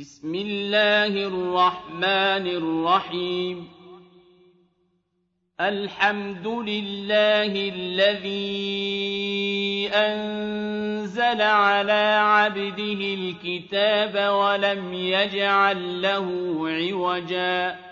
بسم الله الرحمن الرحيم. الحمد لله الذي أنزل على عبده الكتاب ولم يجعل له عوجاً.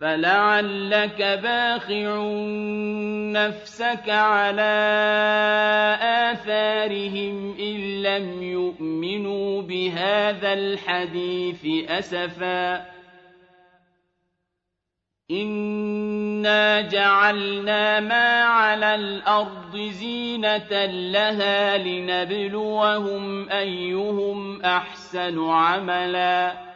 فلعلك باخع نفسك على آثارهم إن لم يؤمنوا بهذا الحديث أسفا إنا جعلنا ما على الأرض زينة لها لنبلوهم أيهم أحسن عملاً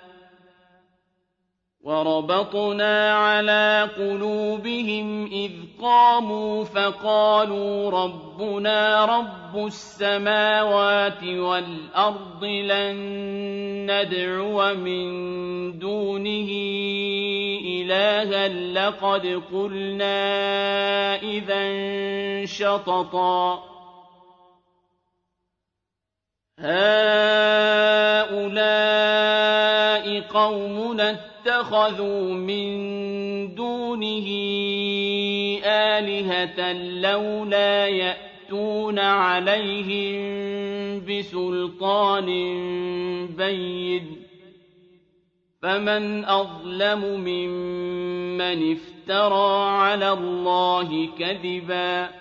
وَرَبَطْنَا عَلَىٰ قُلُوبِهِمْ إِذْ قَامُوا فَقَالُوا رَبُّنَا رَبُّ السَّمَاوَاتِ وَالْأَرْضِ لَن نَّدْعُوَ مِن دُونِهِ إِلَٰهًا لَّقَدْ قُلْنَا إِذًا شَطَطًا هَٰؤُلَاءِ قَوْمُنَا اتَّخَذُوا مِن دُونِهِ آلِهَةً لَّوْلَا يَأْتُونَ عَلَيْهِم بِسُلْطَانٍ بَيِّنٍ ۖ. فَمَنْ أَظْلَمُ مِمَّنِ افْتَرَىٰ عَلَى اللَّهِ كَذِبًا.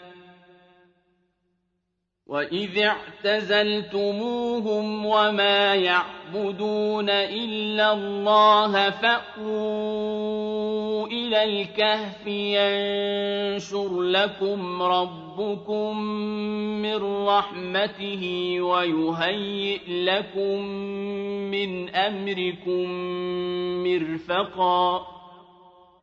وَإِذِ اعْتَزَلْتُمُوهُمْ وَمَا يَعْبُدُونَ إِلَّا اللَّهَ فَأْوُوا إِلَى الْكَهْفِ يَنشُرْ لَكُمْ رَبُّكُم مِّن رَّحْمَتِهِ وَيُهَيِّئْ لَكُم مِّنْ أَمْرِكُم مِّرْفَقًا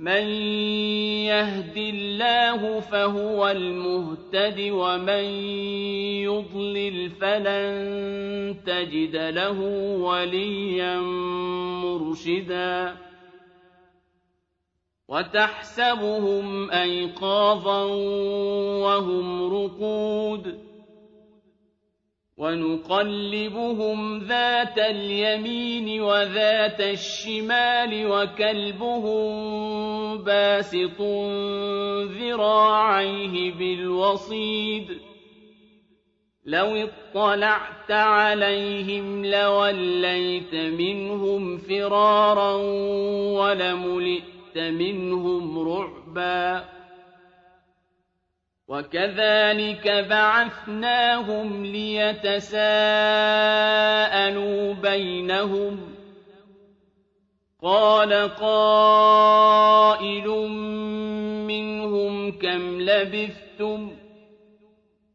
مَن يَهْدِ اللَّهُ فَهُوَ الْمُهْتَدِ ۖ وَمَن يُضْلِلْ فَلَن تَجِدَ لَهُ وَلِيًّا مُّرْشِدًا. وتحسبهم أيقاظا وهم رقود. ونقلبهم ذات اليمين وذات الشمال وكلبهم باسط ذراعيه بالوصيد لو اطلعت عليهم لوليت منهم فرارا ولملئت منهم رعبا وكذلك بعثناهم ليتساءلوا بينهم قال قائل منهم كم لبثتم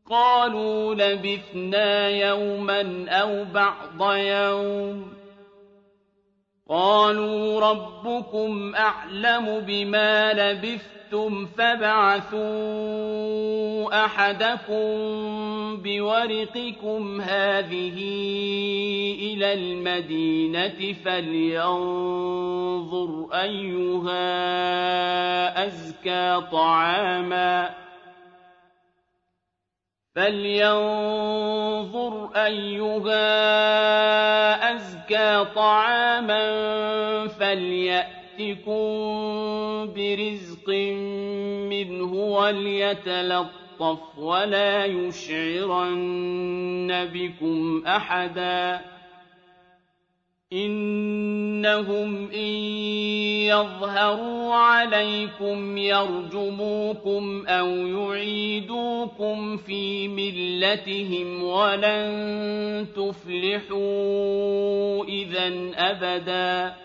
قالوا لبثنا يوما أو بعض يوم قالوا ربكم أعلم بما لبثتم فابعثوا أحدكم بورقكم هذه إلى المدينة فلينظر أيها أزكى طعاماً فلينظر أيها أزكى طعاما فليأتكم برزق منه وليتلطف ولا يشعرن بكم أحداً إنهم إن يظهروا عليكم يرجموكم أو يعيدوكم في ملتهم ولن تفلحوا إذا أبدا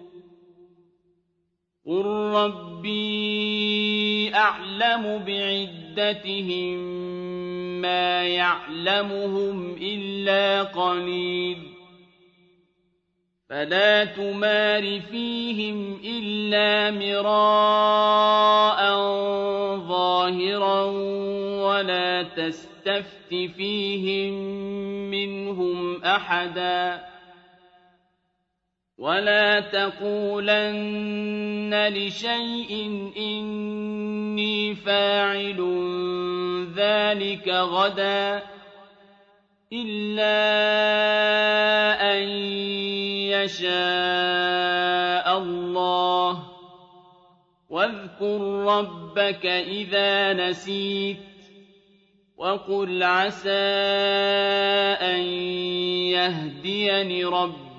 قل ربي أعلم بعدتهم ما يعلمهم إلا قليل فلا تمار فيهم إلا مراء ظاهرا ولا تستفت فيهم منهم أحدا ولا تقولن لشيء إني فاعل ذلك غدا إلا أن يشاء الله واذكر ربك إذا نسيت وقل عسى أن يهديني ربي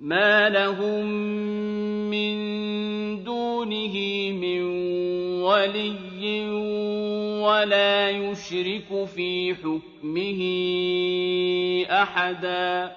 ما لهم من دونه من ولي ولا يشرك في حكمه أحدا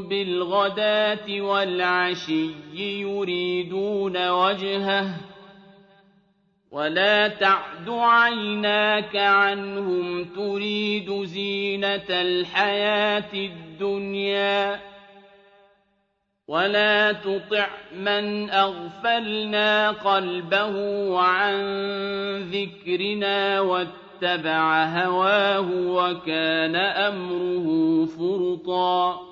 بالغداة والعشي يريدون وجهه ولا تعد عيناك عنهم تريد زينة الحياة الدنيا ولا تطع من أغفلنا قلبه عن ذكرنا واتبع هواه وكان أمره فرطاً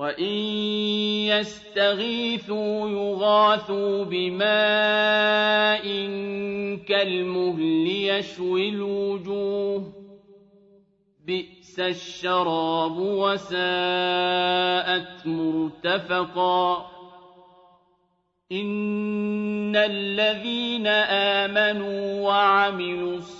وَإِن يَسْتَغِيثُوا يُغَاثُوا بِمَاءٍ كَالْمُهْلِ يَشْوِي الْوُجُوهَ ۖ بِئْسَ الشَّرَابُ وَسَاءَتْ مُرْتَفَقًا إِنَّ الَّذِينَ آمَنُوا وَعَمِلُوا الصَّالِحَاتِ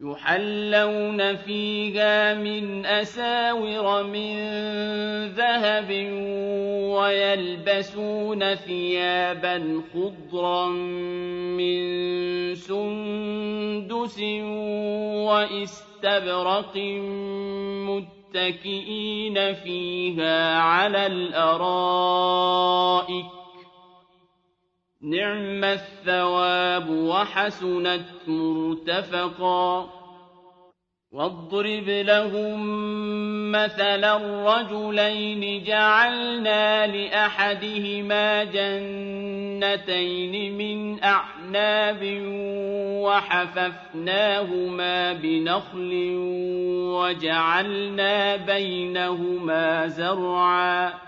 يحلون فيها من أساور من ذهب ويلبسون ثيابا خضرا من سندس واستبرق متكئين فيها على الأرائك نعم الثواب وحسنت مرتفقا. واضرب لهم مثلا رجلين جعلنا لأحدهما جنتين من أعناب وحففناهما بنخل وجعلنا بينهما زرعا.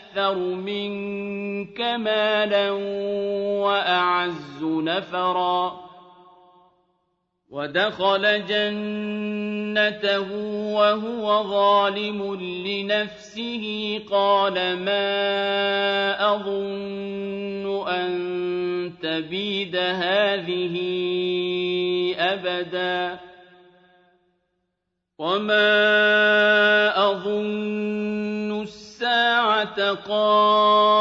أكثر منك مالا وأعز نفرا. ودخل جنته وهو ظالم لنفسه. قال ما أظن أن تبيد هذه أبدا. وما أظن الساعة قائمة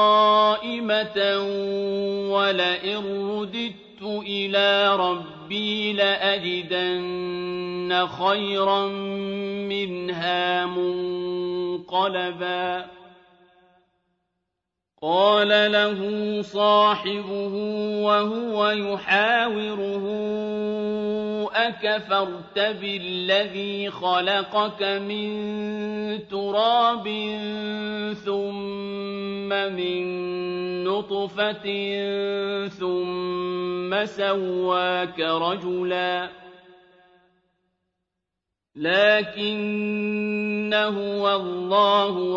ولئن رددت إلى ربي لأجدن خيرا منها منقلبا قال له صاحبه وهو يحاوره أكفرت بالذي خلقك من تراب ثم من نطفة ثم سواك رجلا. لكن هو الله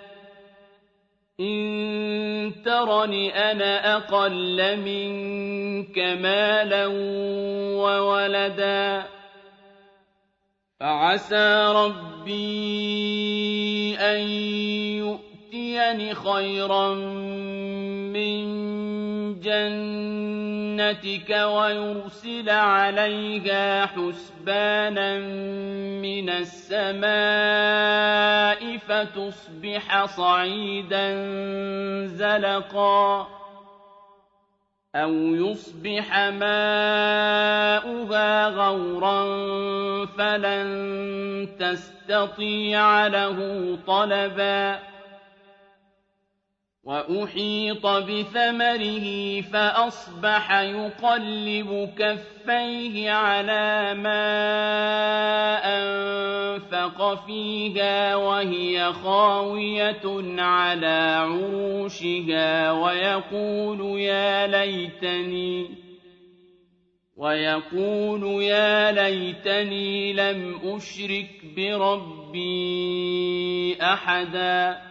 إن ترني أنا أقل منك مالا وولدا فعسى ربي أن يؤمن يؤتين خيرا من جنتك ويرسل عليها حسبانا من السماء فتصبح صعيدا زلقا أو يصبح ماؤها غورا فلن تستطيع له طلبا وأحيط بثمره فأصبح يقلب كفيه على ما أنفق فيها وهي خاوية على عروشها ويقول يا ليتني ويقول يا ليتني لم أشرك بربي أحداً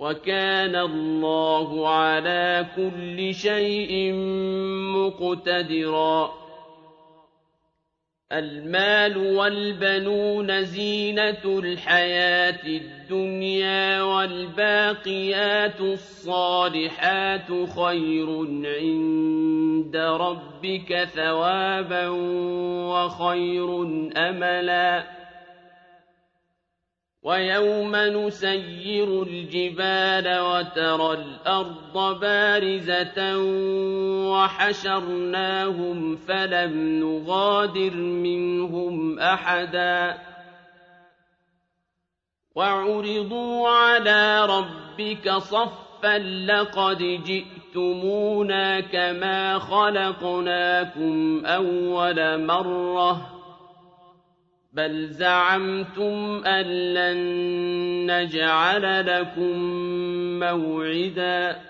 وَكَانَ اللَّهُ عَلَىٰ كُلِّ شَيْءٍ مُّقْتَدِرًا. الْمَالُ وَالْبَنُونَ زِينَةُ الْحَيَاةِ الدُّنْيَا وَالْبَاقِيَاتُ الصَّالِحَاتُ خَيْرٌ عِندَ رَبِّكَ ثَوَابًا وَخَيْرٌ أَمَلًا. وَيَوْمَ نُسَيِّرُ الْجِبَالَ وَتَرَى الْأَرْضَ بَارِزَةً وَحَشَرْنَاهُمْ فَلَمْ نُغَادِرْ مِنْهُمْ أَحَدًا وَعُرِضُوا عَلَىٰ رَبِّكَ صَفًّا لَّقَدْ جِئْتُمُونَا كَمَا خَلَقْنَاكُمْ أَوَّلَ مَرَّةٍ بَلْ زَعَمْتُمْ أَن لَّن نَّجْعَلَ لَكُم مَّوْعِدًا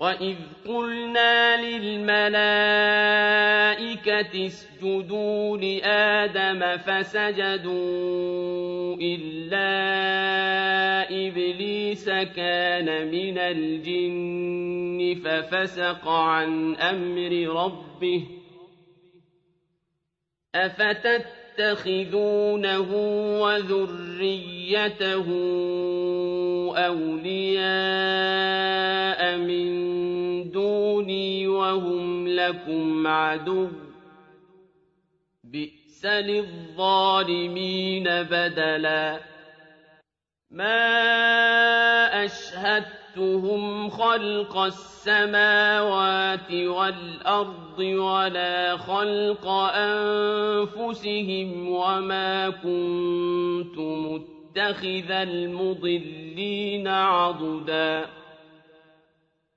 وَإِذْ قُلْنَا لِلْمَلَائِكَةِ اسْجُدُوا لِآدَمَ فَسَجَدُوا إِلَّا إِبْلِيسَ كَانَ مِنَ الْجِنِّ فَفَسَقَ عَنْ أَمْرِ رَبِّهِ ۗ أَفَتَتَّخِذُونَهُ وَذُرِّيَّتَهُ أَوْلِيَاءَ مِن وَهُمْ لَكُمْ عَدُوٌّ ۚ بئس للظالمين بدلا ما أشهدتهم خلق السماوات والأرض ولا خلق أنفسهم وما كنت متخذ المضلين عضداً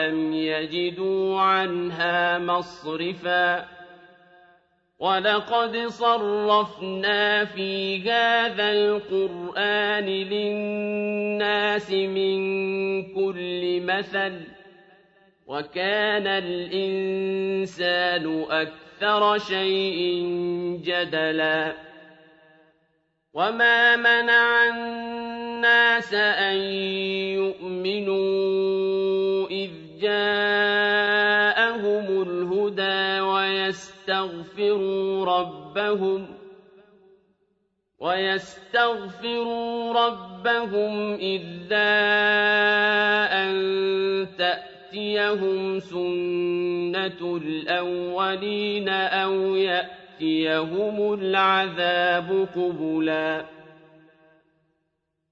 ولم يجدوا عنها مصرفا ولقد صرفنا في هذا القرآن للناس من كل مثل وكان الإنسان أكثر شيء جدلا وما منع الناس أن يؤمنوا جاءهم الهدى ويستغفروا ربهم ويستغفروا ربهم إلا أن تأتيهم سنة الأولين أو يأتيهم العذاب قبلاً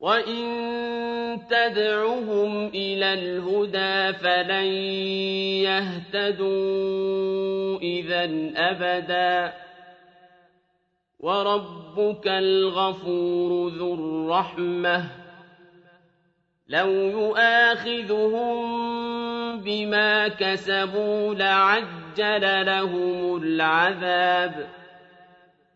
وَإِن تَدْعُهُمْ إِلَى الْهُدَىٰ فَلَن يَهْتَدُوا إِذًا أَبَدًا ۖ وَرَبُّكَ الْغَفُورُ ذُو الرَّحْمَةِ ۖ لَوْ يُؤَاخِذُهُم بِمَا كَسَبُوا لَعَجَّلَ لَهُمُ الْعَذَابَ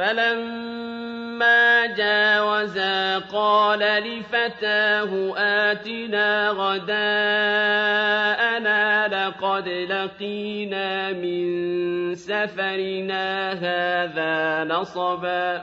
فَلَمَّا جَاوَزَا قَالَ لِفَتَاهُ آتِنَا غَدَاءَنَا لَقَدْ لَقِينَا مِن سَفَرِنَا هَٰذَا نَصَبًا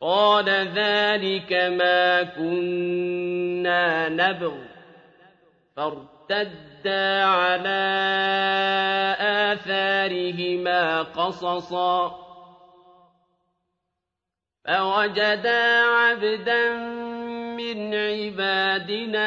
قال ذلك ما كنا نبغ. فارتدا على آثارهما قصصا. فوجدا عبدا من عبادنا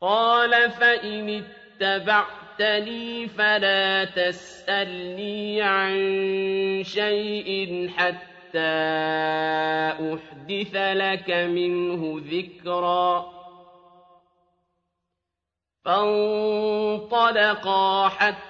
قال فإن اتبعتني فلا تسألني عن شيء حتى أحدث لك منه ذكرًا. فانطلقا حتى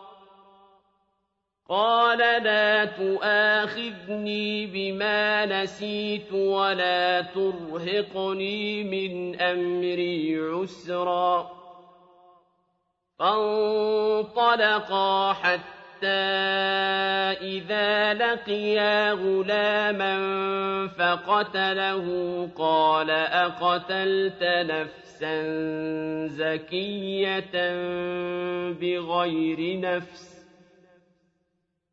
قال لا تؤاخذني بما نسيت ولا ترهقني من أمري عسرا. فانطلقا حتى إذا لقيا غلاما فقتله. قال أقتلت نفسا زكية بغير نفس؟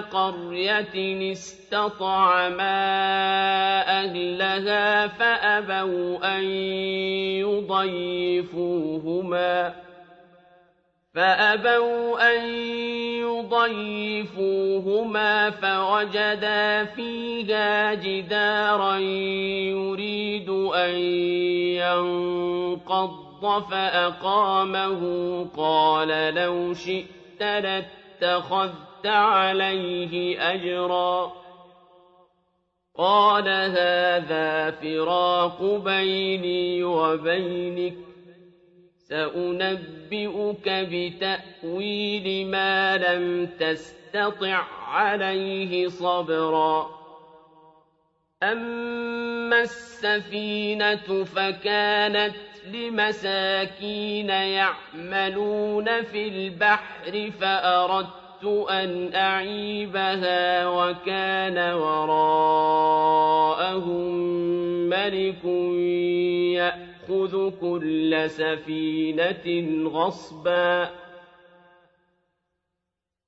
قرية استطعما أهلها فأبوا أن يضيفوهما فأبوا أن يضيفوهما فوجدا فيها جدارا يريد أن ينقض فأقامه قال لو شئت لاتخذت عليه أجرا. قال هذا فراق بيني وبينك. سأنبئك بتأويل ما لم تستطع عليه صبرا. أما السفينة فكانت لمساكين يعملون في البحر فأردت أن أعيبها وكان وراءهم ملك يأخذ كل سفينة غصبا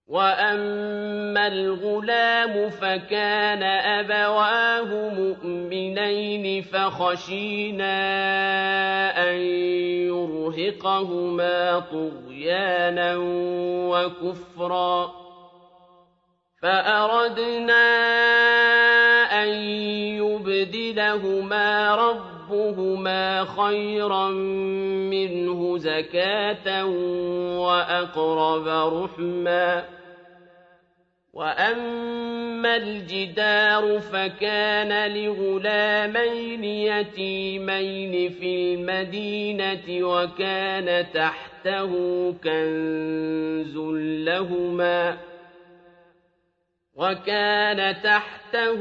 وأما الغلام فكان أبواه مؤمنين فخشينا أن يرهقهما طغيانا وكفرا فأردنا أن يبدل ليبدلهما ربهما خيرا منه زكاة وأقرب رحما وأما الجدار فكان لغلامين يتيمين في المدينة وكان تحته كنز لهما وكان تحته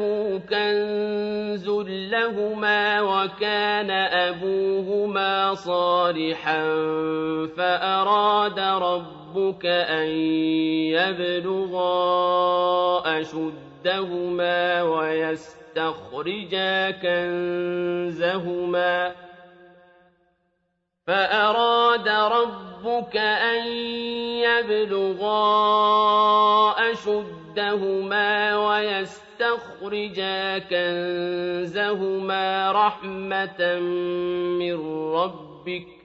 كنز لهما وكان أبوهما صالحا فأراد ربك أن يبلغا أشدهما ويستخرجا كنزهما. فأراد ربك أن يبلغا أشدهما ويستخرجا كنزهما رحمة من ربك.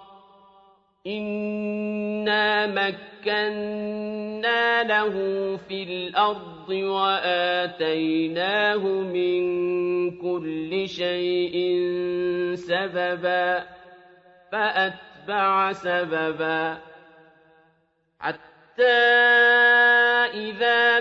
إنا مكنا له في الأرض وآتيناه من كل شيء سببا فأتبع سببا حتى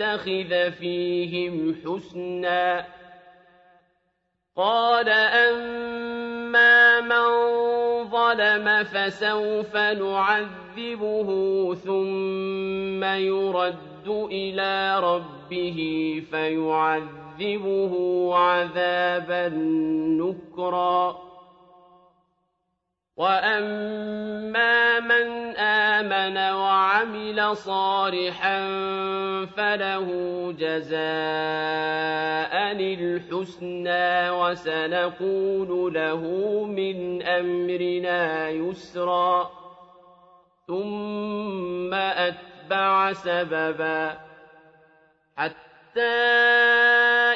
تتخذ فيهم حسنا قال أما من ظلم فسوف نعذبه ثم يرد إلى ربه فيعذبه عذابا نكرا وأما من آمن وعمل صالحا فله جزاء الحسنى وسنقول له من أمرنا يسرا ثم أتبع سببا حتى حتى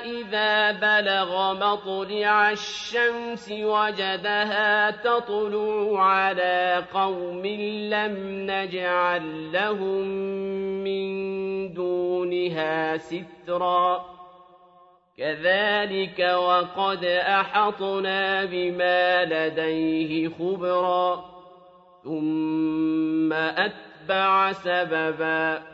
إذا بلغ مطلع الشمس وجدها تطلع على قوم لم نجعل لهم من دونها سترا كذلك وقد أحطنا بما لديه خبرا ثم أتبع سببا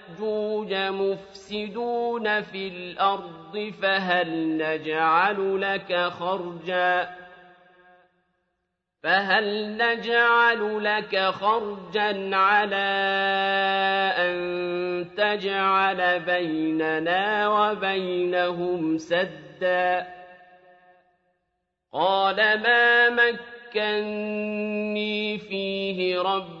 مفسدون في الأرض فهل نجعل لك خرجا؟ فهل نجعل لك خرجا على أن تجعل بيننا وبينهم سدا؟ قال ما مكني فيه ربي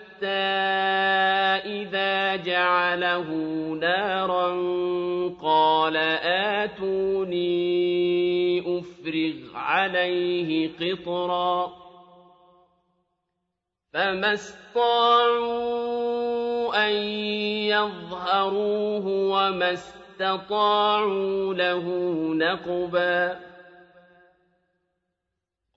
إذا جعله نارا قال آتوني أف يفرغ عليه قطرا فما استطاعوا أن يظهروه وما اسْتَطَاعُوا لَهُ نَقْبًا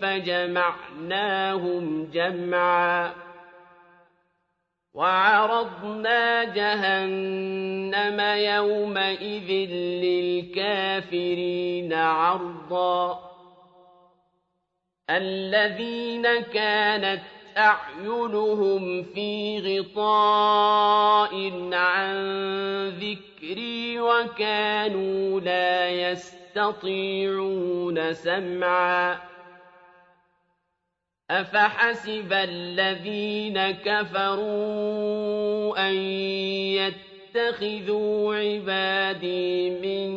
فَجَمَعْنَاهُمْ جَمْعًا. وَعَرَضْنَا جَهَنَّمَ يَوْمَئِذٍ لِّلْكَافِرِينَ عَرْضًا. الَّذِينَ كَانَتْ أعينهم في غطاء عن ذكري وكانوا لا يستطيعون سمعا. أفحسب الذين كفروا أن يتخذوا عبادي من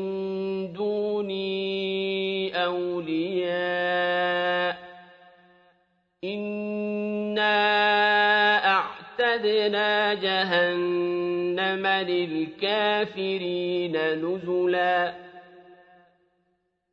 دوني أولياء. أَعْتَدْنَا جَهَنَّمَ لِلْكَافِرِينَ نُزُلًا.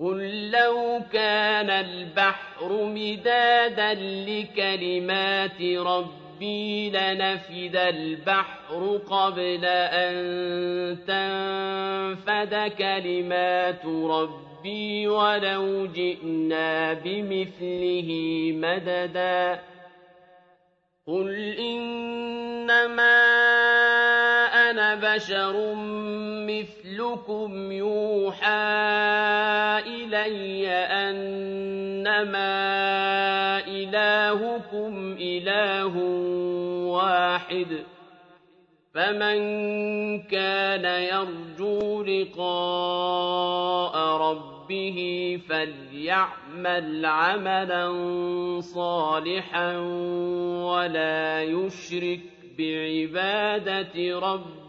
قل لو كان البحر مدادا لكلمات ربي لنفد البحر قبل أن تنفد كلمات ربي ولو جئنا بمثله مددا قُلْ إِنَّمَا أَنَا بَشَرٌ مِّثْلُكُمْ يُوحَىٰ إِلَيَّ أَنَّمَا إِلَٰهُكُمْ إِلَٰهٌ وَاحِدٌ ۖ فَمَن كَانَ يَرْجُو لِقَاءَ رَبِّهِ فَلْيَعْمَلْ عَمَلًا صَالِحًا وَلَا يُشْرِكْ بِعِبَادَةِ رَبِّهِ